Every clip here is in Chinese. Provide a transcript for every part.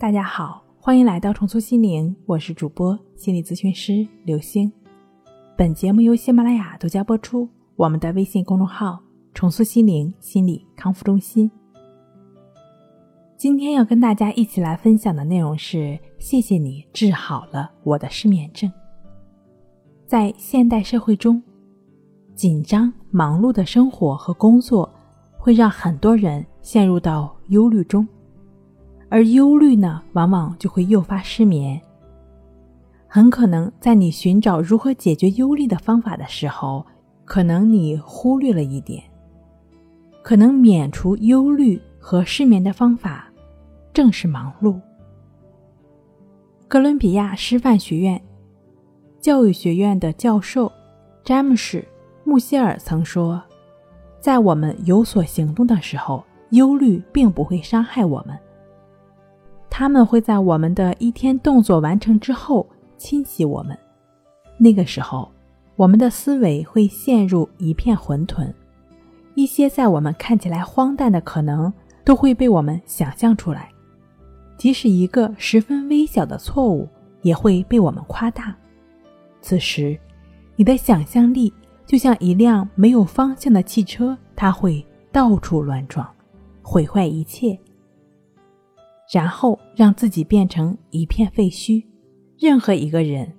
大家好，欢迎来到重塑心灵，我是主播心理咨询师刘星。本节目由喜马拉雅独家播出。我们的微信公众号“重塑心灵心理康复中心”。今天要跟大家一起来分享的内容是：谢谢你治好了我的失眠症。在现代社会中，紧张忙碌的生活和工作会让很多人陷入到忧虑中。而忧虑呢，往往就会诱发失眠。很可能在你寻找如何解决忧虑的方法的时候，可能你忽略了一点。可能免除忧虑和失眠的方法，正是忙碌。哥伦比亚师范学院教育学院的教授詹姆士·穆歇尔曾说：“在我们有所行动的时候，忧虑并不会伤害我们。”他们会在我们的一天动作完成之后侵袭我们，那个时候，我们的思维会陷入一片混沌，一些在我们看起来荒诞的可能都会被我们想象出来，即使一个十分微小的错误也会被我们夸大。此时，你的想象力就像一辆没有方向的汽车，它会到处乱撞，毁坏一切。然后让自己变成一片废墟。任何一个人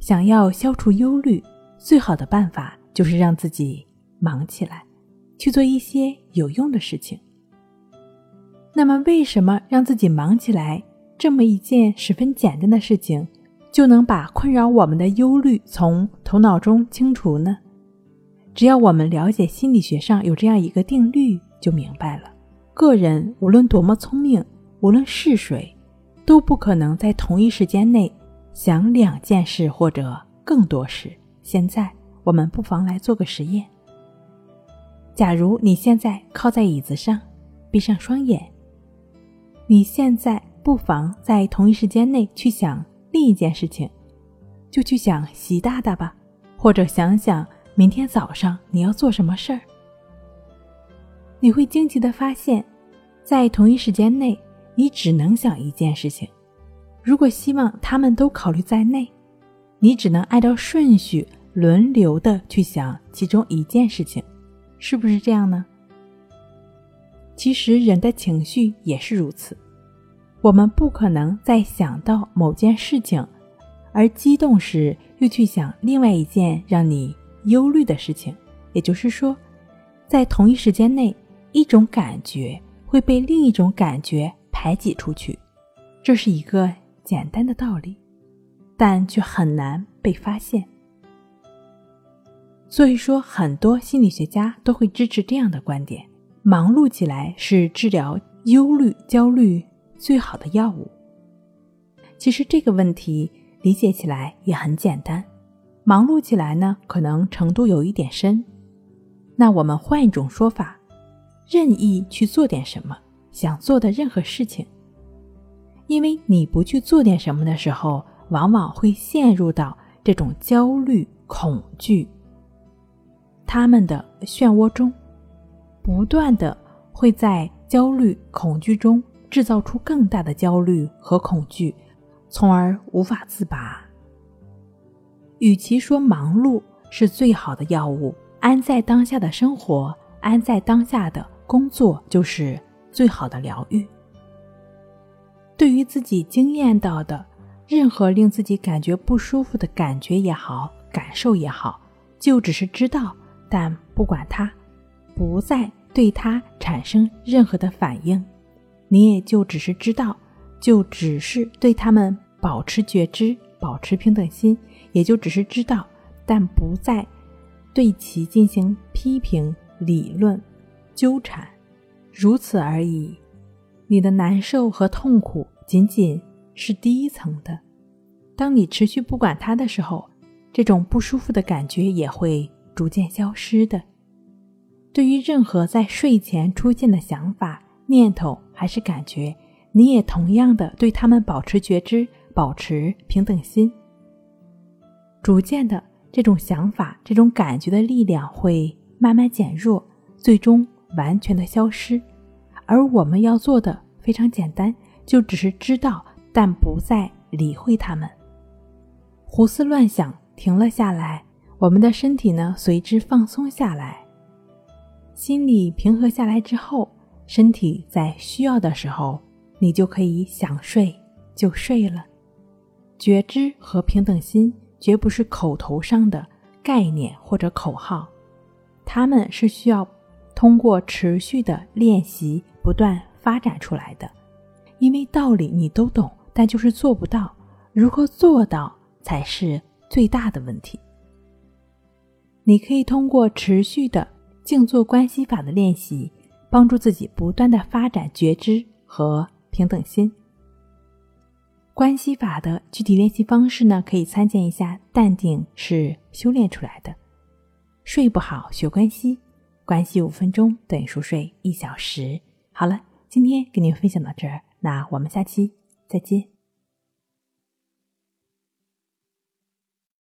想要消除忧虑，最好的办法就是让自己忙起来，去做一些有用的事情。那么，为什么让自己忙起来这么一件十分简单的事情，就能把困扰我们的忧虑从头脑中清除呢？只要我们了解心理学上有这样一个定律，就明白了：个人无论多么聪明。无论是谁，都不可能在同一时间内想两件事或者更多事。现在，我们不妨来做个实验。假如你现在靠在椅子上，闭上双眼，你现在不妨在同一时间内去想另一件事情，就去想习大大吧，或者想想明天早上你要做什么事儿。你会惊奇的发现，在同一时间内。你只能想一件事情，如果希望他们都考虑在内，你只能按照顺序轮流的去想其中一件事情，是不是这样呢？其实人的情绪也是如此，我们不可能在想到某件事情而激动时又去想另外一件让你忧虑的事情，也就是说，在同一时间内，一种感觉会被另一种感觉。排挤出去，这是一个简单的道理，但却很难被发现。所以说，很多心理学家都会支持这样的观点：忙碌起来是治疗忧虑、焦虑最好的药物。其实这个问题理解起来也很简单，忙碌起来呢，可能程度有一点深。那我们换一种说法，任意去做点什么。想做的任何事情，因为你不去做点什么的时候，往往会陷入到这种焦虑、恐惧他们的漩涡中，不断的会在焦虑、恐惧中制造出更大的焦虑和恐惧，从而无法自拔。与其说忙碌是最好的药物，安在当下的生活，安在当下的工作就是。最好的疗愈。对于自己经验到的任何令自己感觉不舒服的感觉也好，感受也好，就只是知道，但不管它，不再对它产生任何的反应。你也就只是知道，就只是对他们保持觉知，保持平等心，也就只是知道，但不再对其进行批评、理论、纠缠。如此而已，你的难受和痛苦仅仅是第一层的。当你持续不管它的时候，这种不舒服的感觉也会逐渐消失的。对于任何在睡前出现的想法、念头还是感觉，你也同样的对他们保持觉知，保持平等心。逐渐的，这种想法、这种感觉的力量会慢慢减弱，最终。完全的消失，而我们要做的非常简单，就只是知道但不再理会他们。胡思乱想停了下来，我们的身体呢随之放松下来，心理平和下来之后，身体在需要的时候，你就可以想睡就睡了。觉知和平等心绝不是口头上的概念或者口号，他们是需要通过持续的练习不断发展出来的。因为道理你都懂，但就是做不到，如何做到？才是最大的问题。你可以通过持续的静坐观息法的练习，帮助自己不断的发展觉知和平等心。观息法的具体练习方式呢，可以参见一下。淡定是修炼出来的。睡不好学关息，关系五分钟等于熟睡一小时。好了，今天跟您分享到这儿，那我们下期再见。